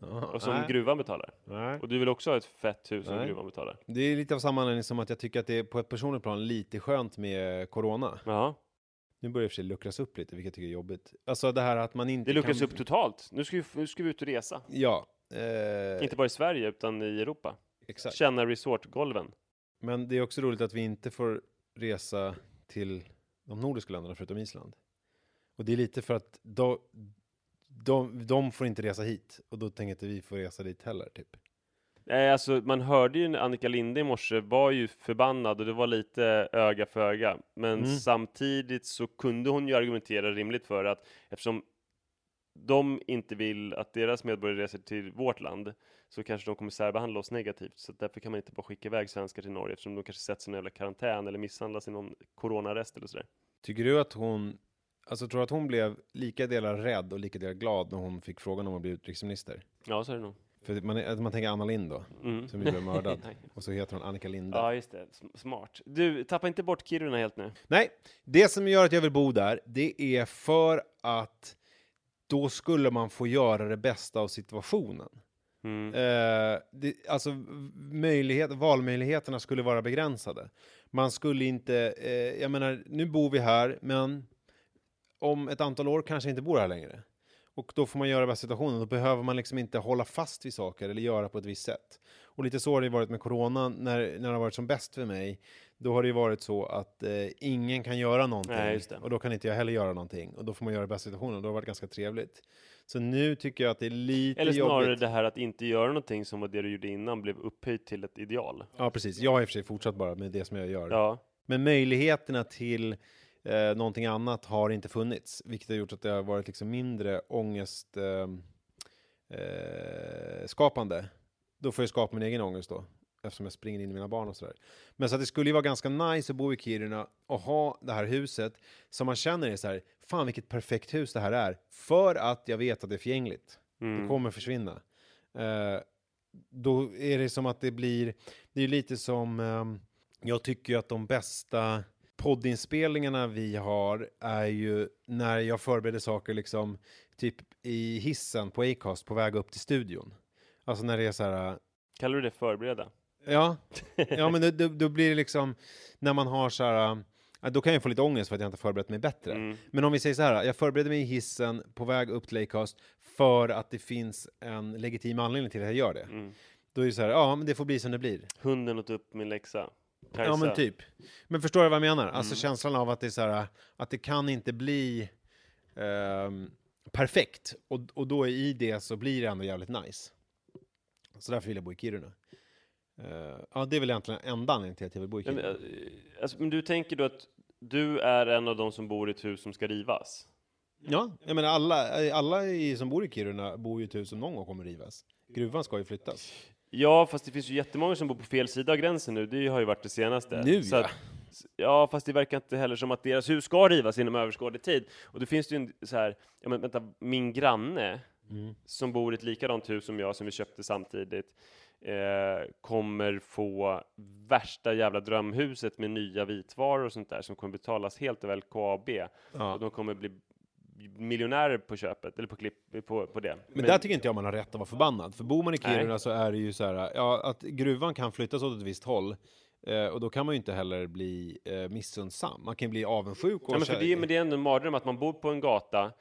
Ja, Och som nej. gruvan betalar. Nej. Och du vill också ha ett fett hus som Nej. gruvan betalar. Det är lite av samma anledning som att jag tycker att det är på ett personligt plan lite skönt med corona. Ja. Nu börjar det för sig luckras upp lite, vilket jag tycker är jobbigt. Alltså det här att man inte Det luckras kan... upp totalt. Nu ska, vi, nu ska vi ut och resa. Ja. Eh, Inte bara i Sverige, utan i Europa. Exakt. Känna resortgolven. Men det är också roligt att vi inte får resa till de nordiska länderna förutom Island. Och det är lite för att de, de, de får inte resa hit och då tänker inte vi få resa dit heller typ. Nej, alltså man hörde ju Annika Linde i morse var ju förbannad och det var lite öga för öga. Men Mm. samtidigt så kunde hon ju argumentera rimligt för att eftersom de inte vill att deras medborgare reser till vårt land så kanske de kommer särbehandla oss negativt. Så därför kan man inte bara skicka iväg svenskar till Norge eftersom de kanske sätts i någon jävla karantän eller misshandlas i någon coronaarrest eller sådär. Tycker du att hon, alltså tror du att hon blev lika delar rädd och lika delar glad när hon fick frågan om att bli utrikesminister? Ja, så är det nog. För man, man tänker Anna Lind då, Mm. som blev mördad. Och så heter hon Annika Linde. Ja, just det. Sm- Smart. Du, tappa inte bort Kiruna helt nu. Nej, det som gör att jag vill bo där, det är för att då skulle man få göra det bästa av situationen. Mm. Eh, det, alltså möjlighet, valmöjligheterna skulle vara begränsade. Man skulle inte, eh, jag menar, nu bor vi här, men om ett antal år kanske inte bor här längre. Och då får man göra bästa situationen. Då behöver man liksom inte hålla fast vid saker eller göra på ett visst sätt. Och lite så har det varit med corona när, när det har varit som bäst för mig. Då har det ju varit så att eh, ingen kan göra någonting. Nej, det. Och då kan inte jag heller göra någonting. Och då får man göra bästa situationen. Och det har varit ganska trevligt. Så nu tycker jag att det är lite Eller snarare jobbigt. det här att inte göra någonting som var det du gjorde innan blev upphöjt till ett ideal. Ja, precis. Jag har i och för sig fortsatt bara med det som jag gör. Ja. Men möjligheterna till eh, någonting annat har inte funnits, vilket har gjort att det har varit liksom mindre ångest eh, eh, skapande. Då får jag skapa min egen ångest då, eftersom jag springer in i mina barn och sådär. Men så att det skulle ju vara ganska nice att bo i Kiruna och ha det här huset som man känner är så här, fan vilket perfekt hus det här är, för att jag vet att det är förgängligt. Mm. Det kommer försvinna. Eh, då är det som att det blir, det är lite som, ehm, jag tycker ju att de bästa poddinspelningarna vi har är ju när jag förbereder saker liksom typ i hissen på Acast på väg upp till studion. Alltså när det är så här, Kallar du det förbereda? ja, ja men då, blir det liksom när man har så här, ja, då kan jag få lite ångest för att jag inte förberett mig bättre. Mm. Men om vi säger så här, jag förbereder mig i hissen på väg upp till Acast för att det finns en legitim anledning till att jag gör det. Mm. Då är det så här, ja men det får bli som det blir. Hunden åt upp min läxa. Ja men typ. Men förstår du vad jag menar? Alltså Mm. känslan av att det är så här, att det kan inte bli ehm, perfekt. Och, och då i det så blir det ändå jävligt nice. Så därför vill jag bo i Kiruna. Eh, ja, det är väl egentligen enda anledningen till att jag vill bo i Men, Kiruna. eh, alltså, men du tänker då att du är en av de som bor i ett hus som ska rivas? Ja, jag menar alla, alla i, som bor i Kiruna bor ju i ett hus som någon gång kommer rivas. Gruvan ska ju flyttas. Ja, fast det finns ju jättemånga som bor på fel sida av gränsen nu. Det har ju varit det senaste. Nu, Så ja. att, ja, fast det verkar inte heller som att deras hus ska rivas inom överskådlig tid. Och då finns det ju en så här, ja men vänta, min granne Mm. som bor i ett likadant hus som jag, som vi köpte samtidigt, eh, kommer få värsta jävla drömhuset med nya vitvaror och sånt där som kommer betalas helt av LKAB. Ja. Och de kommer bli miljonärer på köpet, eller på, klipp, på, på det. Men, där tycker inte jag man har rätt att vara förbannad. För bor man i Kiruna så är det ju så här, ja, att gruvan kan flyttas åt ett visst håll. Eh, och då kan man ju inte heller bli eh, missundsam. Man kan bli avundsjuk och Ja, men, för det, men det är ändå en mardröm att man bor på en gata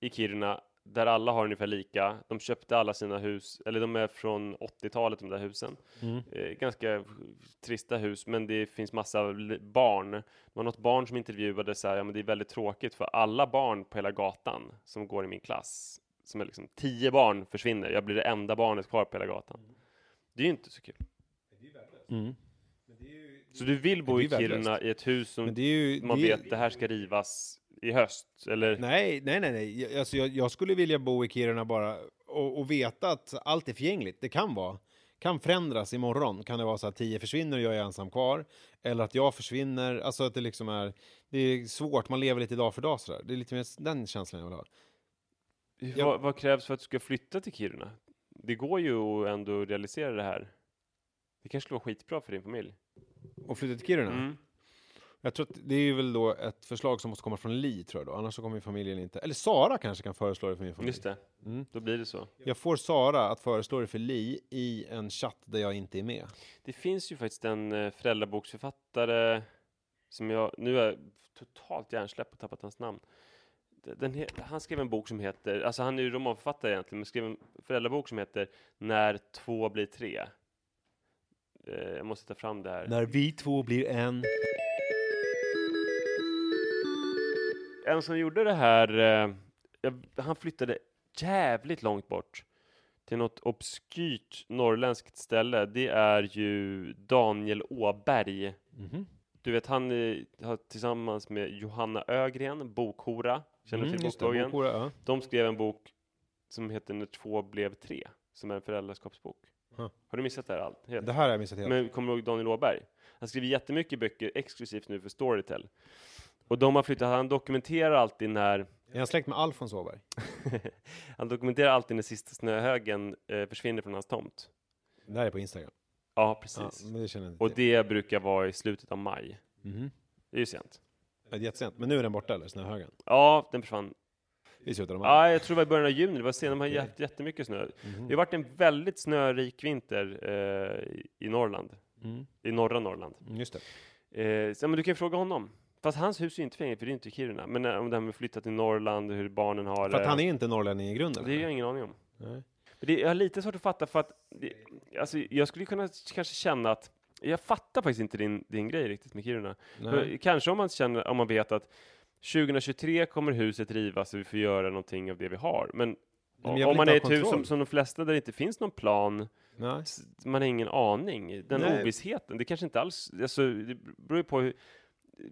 i Kiruna där alla har ungefär lika. De köpte alla sina hus, eller de är från 80-talet de där husen. Mm. Eh, ganska trista hus, men det finns massa barn. Det var något barn som intervjuade så här, ja men det är väldigt tråkigt för alla barn på hela gatan som går i min klass, som är liksom tio barn försvinner. Jag blir det enda barnet kvar på hela gatan. Det är ju inte så kul. Mm. Så du vill bo Det är i ju. Kiruna i ett hus som det är ju, man det är- vet det här ska rivas i höst, eller? Nej, nej, nej, nej. Jag- Alltså, jag, jag skulle vilja bo i Kiruna bara och, och veta att allt är förgängligt. Det kan vara. Kan förändras imorgon. Kan det vara så att tio försvinner och jag är ensam kvar. Eller att jag försvinner. Alltså att det liksom är... Det är svårt, man lever lite dag för dag sådär. Det är lite mer den känslan jag vill ha. Ja. Vad, vad krävs för att du ska flytta till Kiruna? Det går ju att ändå realisera det här. Det kanske skulle vara skitbra för din familj. Och flytta till Kiruna? Mm. Jag tror att det är väl då ett förslag som måste komma från Li, tror jag då. Annars så kommer familjen inte... Eller Sara kanske kan föreslå det för min familj. Just det, Mm. då blir det så. Jag får Sara att föreslå det för Li i en chatt där jag inte är med. Det finns ju faktiskt en eh, föräldraboksförfattare som jag, nu är jag totalt hjärnsläpp och tappat hans namn. Den han skrev en bok som heter, alltså han är ju romanförfattare egentligen, men skrev en föräldrabok som heter När två blir tre. Eh, jag måste ta fram det här. När vi två blir en... En som gjorde det här, eh, han flyttade jävligt långt bort till något obskyrt norrländskt ställe. Det är ju Daniel Åberg. Mhm. Du vet, han eh, har tillsammans med Johanna Ögren, bokhora, känner du Mm, till bokboggen? bokhora, ja. De skrev en bok som heter När två blev tre, som är en föräldraskapsbok. Huh. Har du missat det här allt? Helt? Det här har jag missat helt. Men kommer du ihåg Daniel Åberg? Han skriver jättemycket böcker exklusivt nu för Storytel. Och de har flyttat, han dokumenterar alltid när Är han släkt med Alfons Åberg? han dokumenterar alltid när sista snöhögen eh, försvinner från hans tomt. Det här är på Instagram. Ja, precis. Ja, det Och till. det brukar vara i slutet av maj. Mhm. Det är ju sent. Det är jättesent. Men nu är den borta eller? Snöhögen? Ja, den försvann. I slutet av maj? Ja, jag tror det var i början av juni. Det var sen, de har haft jättemycket snö. Mhm. Det har varit en väldigt snörik vinter eh, i- i Norrland. Mm. I norra Norrland. Mm, Just det. Eh, så, men du kan ju fråga honom. Fast hans hus är ju inte fängligt, för det är inte i Kiruna. Men eh, om det här med att flytta till Norrland, hur barnen har För att det. han är inte norrlänning i grunden? Det har jag ingen aning om. Nej. Det, jag har lite svårt att fatta för att det, alltså, jag skulle kunna kanske känna att jag fattar faktiskt inte din, din grej riktigt med Kiruna. Kanske om man känner, om man vet att 2023 kommer huset rivas och vi får göra någonting av det vi har. Men, men om man är ha ett hus som, som de flesta där det inte finns någon plan, Nej. man har ingen aning. Den Nej. ovissheten, det kanske inte alls, alltså, det beror ju på hur,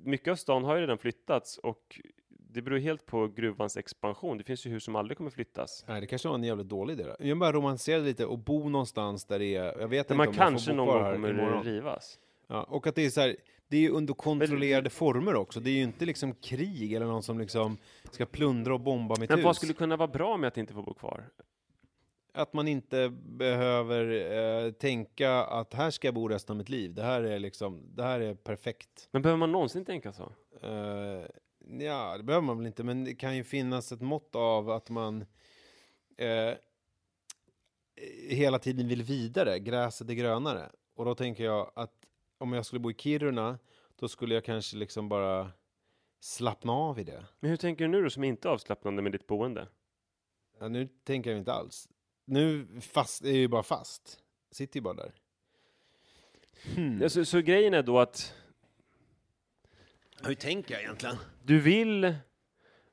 mycket av stan har ju redan flyttats och det beror helt på gruvans expansion. Det finns ju hus som aldrig kommer flyttas. Nej, det kanske var en jävligt dålig idé. då. Jag bara romantiserade lite och bo någonstans där det är... Jag vet Men inte man om kanske någon gång kommer imorgon. rivas. Ja, och att det är så här, det är ju under kontrollerade former också. Det är ju inte liksom krig eller någon som liksom ska plundra och bomba mitt Men hus. vad skulle kunna vara bra med att inte få bo kvar? Att man inte behöver eh, tänka att här ska jag bo resten av mitt liv. Det här är liksom, det här är perfekt. Men behöver man någonsin tänka så? Eh, ja, det behöver man väl inte, men det kan ju finnas ett mått av att man eh, hela tiden vill vidare, gräset är grönare. Och då tänker jag att om jag skulle bo i Kiruna, då skulle jag kanske liksom bara slappna av i det. Men hur tänker du nu då som inte är avslappnande med ditt boende? Ja, nu tänker jag inte alls. Nu fast, är ju bara fast. Sitter ju bara där. Hmm. Ja, så, så grejen är då att Hur tänker jag egentligen? du vill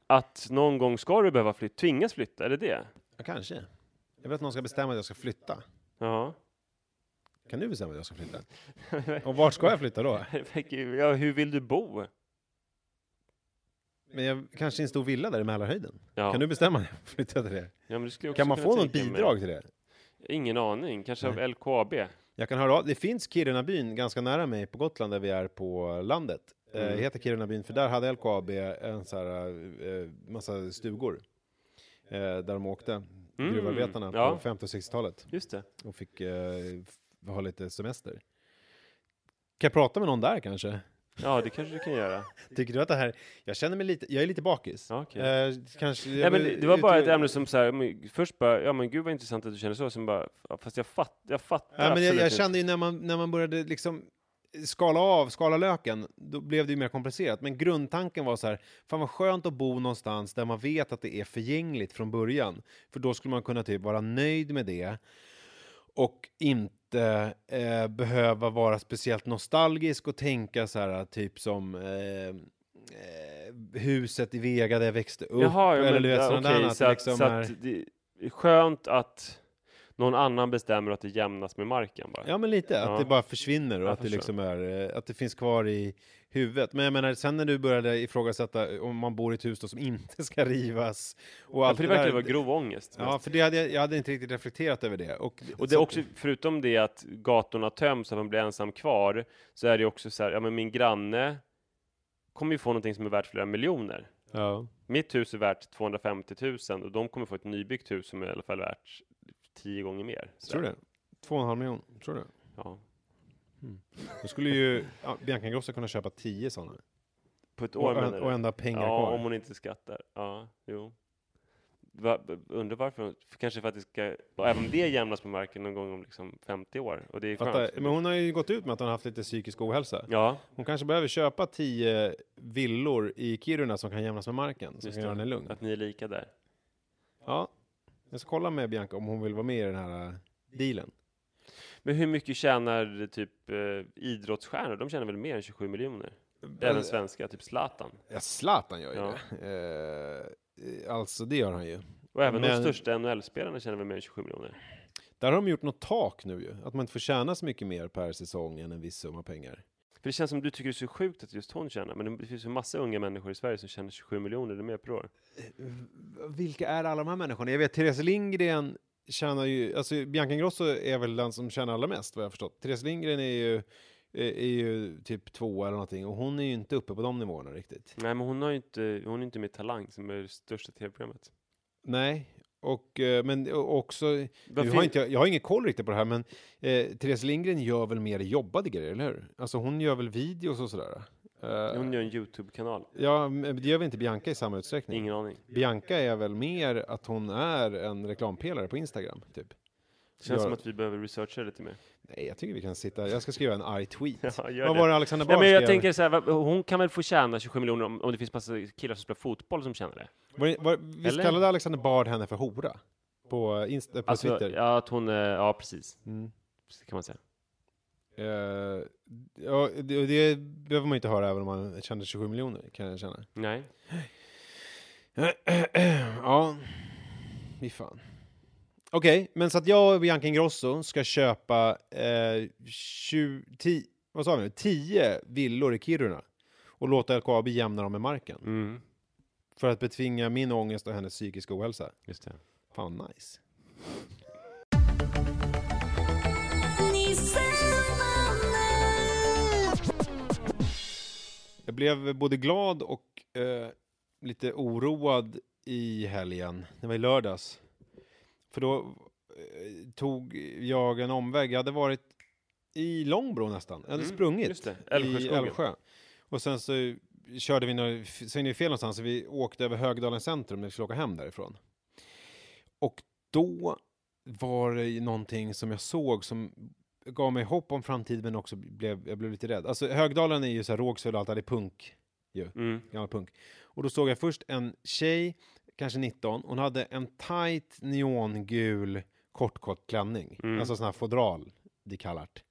att någon gång ska du behöva flytta, tvingas flytta, är det det? Ja, kanske. Jag vet att någon ska bestämma att jag ska flytta. Ja. Kan du bestämma att jag ska flytta? Och vart ska jag flytta då? ja, hur vill du bo? Men jag kanske en stor villa där i Mälarhöjden. Ja. Kan du bestämma när jag flyttar till det? Ja, men det Kan man få något bidrag till det? Ingen aning, kanske av LKAB? Jag kan höra av, det finns Kirunabyn ganska nära mig på Gotland där vi är på landet. Eh, Mm. Det heter Kirunabyn för där hade LKAB en så här, eh, massa stugor. Eh, där de åkte, Mm, gruvarbetarna ja. på 50 och 60-talet. Just det. Och fick eh, ha lite semester. Kan jag prata med någon där kanske? Ja, det kanske du kan göra. Tycker du att det här, jag känner mig lite, jag är lite bakis. Okej. Eh, kanske, Ja, men det, det var bara ett ämne som så här, men först bara, ja men gud vad intressant att du känner så, sen bara, fast jag, fatt, jag fattar Ja, men jag, jag kände ju när man, när man började liksom skala av, skala löken, då blev det ju mer komplicerat. Men grundtanken var så här, fan vad skönt att bo någonstans där man vet att det är förgängligt från början. För då skulle man kunna typ vara nöjd med det och inte eh, behöva vara speciellt nostalgisk och tänka så här typ som eh, eh, huset i Vega där jag växte upp. Jaha, ja, eller du vet, att så att, liksom så att det är skönt att någon annan bestämmer att det jämnas med marken bara. Ja men lite, att Ja. det bara försvinner och Jag att det liksom är, eh, att det finns kvar i huvudet. Men jag menar, sen när du började ifrågasätta om man bor i ett hus då som inte ska rivas och Ja, allt för det verkar vara grov ångest. Ja, mest. för det hade jag, jag hade inte riktigt reflekterat över det. Och, Och det så- är också, förutom det att gatorna töms, att man blir ensam kvar, så är det också så här, ja men min granne kommer ju få någonting som är värt flera miljoner. Ja. Mitt hus är värt 250 000 och de kommer få ett nybyggt hus som är i alla fall värt tio gånger mer. Så Tror du det? Två och en halv miljon, tror du? Ja. Då skulle ju ja, Bianca Ingrosso kunna köpa tio sådana. På ett Och, år menar och, du? och ändå pengar ja, kvar. om hon inte skattar. Ja, jo. Va, undrar varför? För kanske för att det ska, även det jämnas på marken någon gång om liksom 50 år. Och det är skönt. men hon har ju gått ut med att hon har haft lite psykisk ohälsa. Ja, Hon kanske behöver köpa tio villor i Kiruna som kan jämnas med marken, som just kan göra henne lugn. Att ni är lika där. Ja, jag ska kolla med Bianca om hon vill vara med i den här äh, dealen. Men hur mycket tjänar typ eh, idrottsstjärnor? De tjänar väl mer än 27 miljoner? Även svenska, typ Zlatan. Ja, Zlatan gör ju Ja. det. Eh, alltså, det gör han ju. Och även Men- de största NHL-spelarna tjänar väl mer än 27 miljoner? Där har de gjort något tak nu ju. Att man inte får tjäna så mycket mer per säsong än en viss summa pengar. För det känns som du tycker det är så sjukt att just hon tjänar, men det finns ju massa unga människor i Sverige som tjänar 27 miljoner eller mer per år. Vilka är alla de här människorna? Jag vet, Therese Lindgren tjänar ju, alltså Bianca Ingrosso är väl den som tjänar allra mest vad jag förstått. Therese Lindgren är ju, är, är ju typ två eller någonting och hon är ju inte uppe på de nivåerna riktigt. Nej, men hon har ju inte, hon är inte med Talang som är det största tv-programmet. Nej, och, eh, men också, Varför- har inte, jag, jag har ingen koll riktigt på det här, men eh, Therese Lindgren gör väl mer jobbade grejer, eller hur? Alltså hon gör väl videos och sådär? Eh, Hon gör en YouTube-kanal. Ja, men det gör väl inte Bianca i samma utsträckning? Ingen aning. Bianca är väl mer att hon är en reklampelare på Instagram, typ? Det känns Gör- som att vi behöver researcha lite mer. Nej, jag tycker vi kan sitta, jag ska skriva en arg tweet. Ja, Vad var det Alexander Nej, Bard men jag tänker så här, hon kan väl få tjäna 27 miljoner om, om det finns massa killar som spelar fotboll som tjänar det? Var, var, visst Eller? kallade Alexander Bard henne för hora? På, Insta, på Alltså, Twitter? ja, att hon, är- ja precis. Mm. Det kan man säga. Eh, ja, det, det behöver man inte höra även om man tjänar 27 miljoner, kan jag känna. Nej. ja, fy fan. Okej, men så att jag och Bianca Ingrosso ska köpa eh, 20, 10, vad sa vi nu? 10 villor i Kiruna och låta LKAB jämna dem med marken. Mm. För att betvinga min ångest och hennes psykiska ohälsa. Just det. Fan nice. Blev både glad och eh, lite oroad i helgen. Det var i lördags. För då eh, tog jag en omväg. Jag hade varit i Långbro nästan. Jag hade Mm, sprungit i. Älvsjö. Och sen så körde vi, några, vi fel någonstans, så vi åkte över Högdalens centrum när vi skulle åka hem därifrån. Och då var det någonting som jag såg som gav mig hopp om framtiden men också blev, jag blev lite rädd. Alltså Högdalen är ju så här Rågsved och allt, det är punk ju, Mm. gammal punk. Och då såg jag först en tjej, kanske 19, hon hade en tight neongul kortkort klänning, Mm. alltså sån här fodral, de kallat.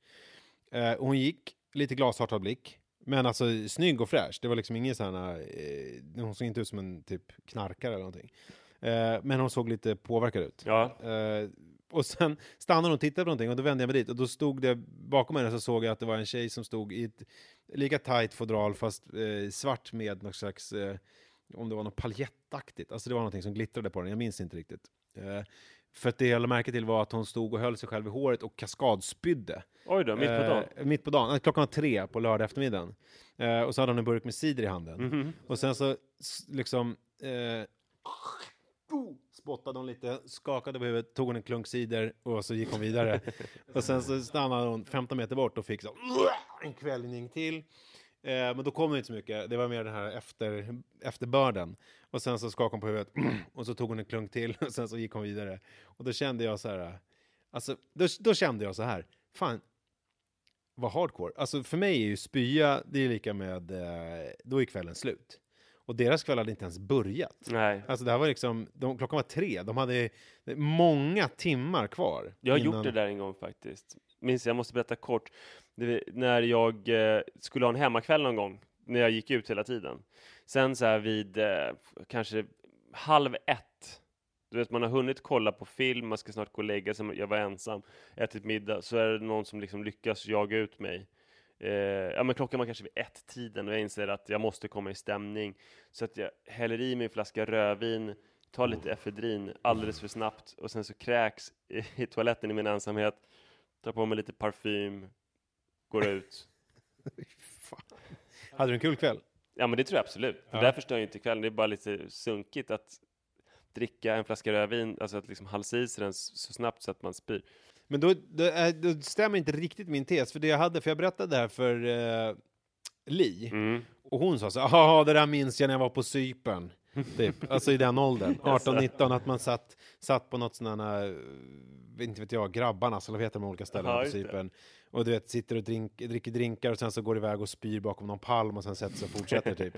Eh, hon gick, lite glashartad blick, men alltså snygg och fräsch. Det var liksom ingen sån här, eh, hon såg inte ut som en typ knarkare eller någonting. Eh, men hon såg lite påverkad ut. Ja. Eh, och sen stannade hon och tittade på någonting och då vände jag mig dit och då stod det bakom henne så såg jag att det var en tjej som stod i ett lika tight fodral fast eh, svart med något slags, eh, om det var något paljettaktigt, alltså det var någonting som glittrade på den, jag minns inte riktigt. Eh, för att det jag lade märke till var att hon stod och höll sig själv i håret och kaskadspydde. Oj då, mitt på dagen. Eh, mitt på dagen. Eh, Klockan var tre på lördag eftermiddagen. Eh, och så hade hon en burk med cider i handen. Mhm. Och sen så liksom eh, spottade hon lite, skakade på huvudet, tog hon en klunk cider och så gick hon vidare. och sen så stannade hon 15 meter bort och fick så en kvällning till. Eh, men då kom det inte så mycket, det var mer den här efter, efterbörden. Och sen så skakade hon på huvudet och så tog hon en klunk till och sen så gick hon vidare. Och då kände jag så här, alltså då, då kände jag så här, fan, vad hardcore. Alltså för mig är ju spya, det är lika med, eh, då är kvällen slut. Och deras kväll hade inte ens börjat. Nej. Alltså det här var liksom, de, klockan var tre, de hade många timmar kvar. Jag har innan- gjort det där en gång faktiskt. Minns jag måste berätta kort. Det, när jag eh, skulle ha en hemmakväll någon gång, när jag gick ut hela tiden. Sen så här vid eh, kanske halv ett, du vet man har hunnit kolla på film, man ska snart gå och lägga sig, jag var ensam, ätit middag, så är det någon som liksom lyckas jaga ut mig. Eh, ja men klockan var kanske vid ett-tiden och jag inser att jag måste komma i stämning. Så att jag häller i mig en flaska rödvin, tar lite efedrin alldeles för snabbt och sen så kräks i, i toaletten i min ensamhet, tar på mig lite parfym, går ut. Fan. Hade du en kul kväll? Ja men det tror jag absolut. Ja. Det där förstör ju inte kvällen, det är bara lite sunkigt att dricka en flaska rödvin, alltså att liksom halsa i sig den så snabbt så att man spyr. Men då, då, är- då stämmer inte riktigt min tes, för det jag hade, för jag berättade det här för eh, Li, Mm. och hon sa så ja det där minns jag när jag var på Cypern. Typ. Alltså i den åldern, 18-19, att man satt, satt på något sånt här, eh, inte vet jag, grabbarnas, eller vad heter de olika ställena Ja, på. Cypern. Och du vet, sitter och drink, dricker drinkar och sen så går iväg och spyr bakom någon palm och sen sätter sig och fortsätter typ.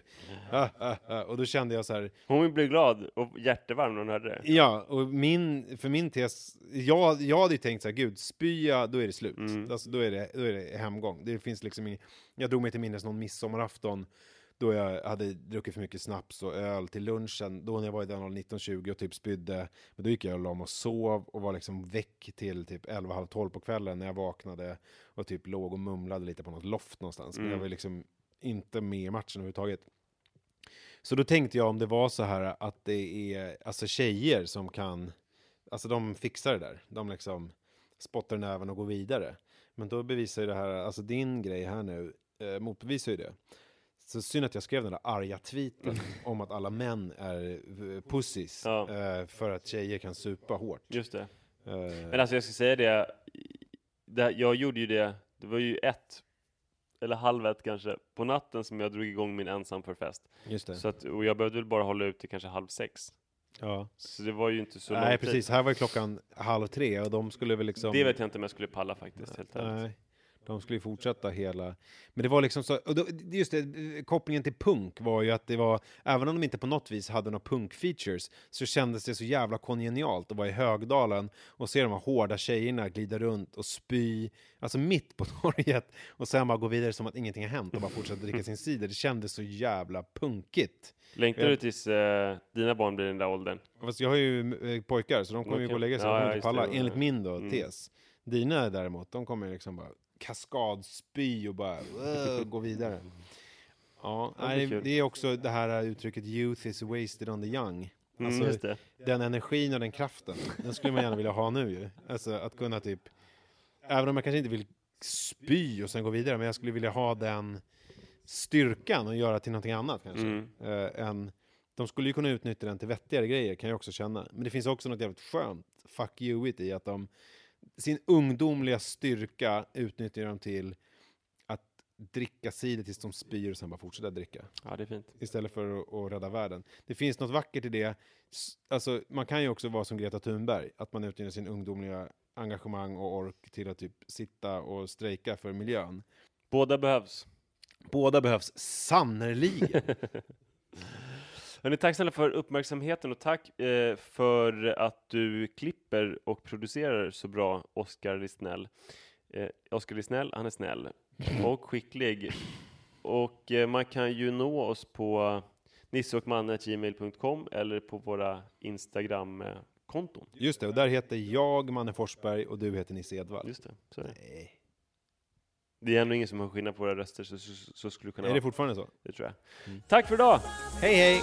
Ah, ah, ah. Och då kände jag så här, Hon blev glad och hjärtevarm när hon hörde det. Ja, och min, för min tes, jag, jag hade ju tänkt så här, gud, spya, då är det slut. Mm. Alltså, då, är det, då är det hemgång. Det finns liksom ing, jag drog mig till minnes någon midsommarafton då jag hade druckit för mycket snaps och öl till lunchen, då när jag var i den åldern 19-20 och typ spydde. Men då gick jag och la mig och sov och var liksom väck till typ 11-12 på kvällen när jag vaknade och typ låg och mumlade lite på något loft någonstans. Men Mm. jag var liksom inte med i matchen överhuvudtaget. Så då tänkte jag om det var så här att det är alltså tjejer som kan, alltså de fixar det där. De liksom spottar näven och går vidare. Men då bevisar ju det här, alltså din grej här nu, eh, motbevisar ju det. Så synd att jag skrev den där arga tweeten om att alla män är eh, pussies Ja. eh, för att tjejer kan supa hårt. Just det. Eh, Men alltså jag ska säga det, det, jag gjorde ju det, det var ju ett, eller halv ett kanske, på natten som jag drog igång min ensam för fest. just det. Så att, och jag behövde väl bara hålla ut till kanske halv sex. ja. Så det var ju inte så lång Nej, tid. precis. Här var ju klockan halv tre och de skulle väl liksom... Det vet jag inte om jag skulle palla faktiskt, helt ärligt. Nej, de skulle ju fortsätta hela... Men det var liksom så, och då, just det, kopplingen till punk var ju att det var, även om de inte på något vis hade några punk-features, så kändes det så jävla kongenialt att vara i Högdalen och se de här hårda tjejerna glida runt och spy, alltså mitt på torget, och sen bara gå vidare som att ingenting har hänt och bara fortsätta dricka sin cider. Det kändes så jävla punkigt. Längtar du tills eh, dina barn blir i den där åldern? Fast jag har ju eh, pojkar, så de kommer ju Okej. gå och lägga sig, Ja, ja, kommer inte just palla, det. enligt min då, Mm. tes. Dina däremot, de kommer liksom bara kaskadspy och bara gå vidare. Ja, det är nej, det är också det här uttrycket youth is wasted on the young. Mm, Alltså, det. den energin och den kraften, den skulle man gärna vilja ha nu ju. Alltså att kunna typ, även om jag kanske inte vill spy och sen gå vidare, men jag skulle vilja ha den styrkan och göra till någonting annat kanske. Mm. Eh, än de skulle ju kunna utnyttja den till vettigare grejer kan jag också känna. Men det finns också något jävligt skönt fuck you-igt i att de sin ungdomliga styrka utnyttjar de till att dricka cider tills de spyr och sen bara fortsätta dricka. Ja, det är fint. Istället för att, att rädda världen. Det finns något vackert i det. Alltså, man kan ju också vara som Greta Thunberg, att man utnyttjar sin ungdomliga engagemang och ork till att typ sitta och strejka för miljön. Båda behövs. Båda behövs sannerligen. Hörrni, tack snälla för uppmärksamheten och tack eh, för att du klipper och producerar så bra, Oskar Lisnell. Eh, Oskar Lisnell, han är snäll och skicklig. Och eh, man kan ju nå oss på nisseochmanne.gmail.com eller på våra Instagram-konton. Just det, och där heter jag Manne Forsberg och du heter Nisse Edvall. Just det, så är det. Nej. Det är ändå ingen som har skillnad på våra röster, så, så, så skulle det kunna Är det vara. fortfarande så? Det tror jag. Tack för idag! Hej hej!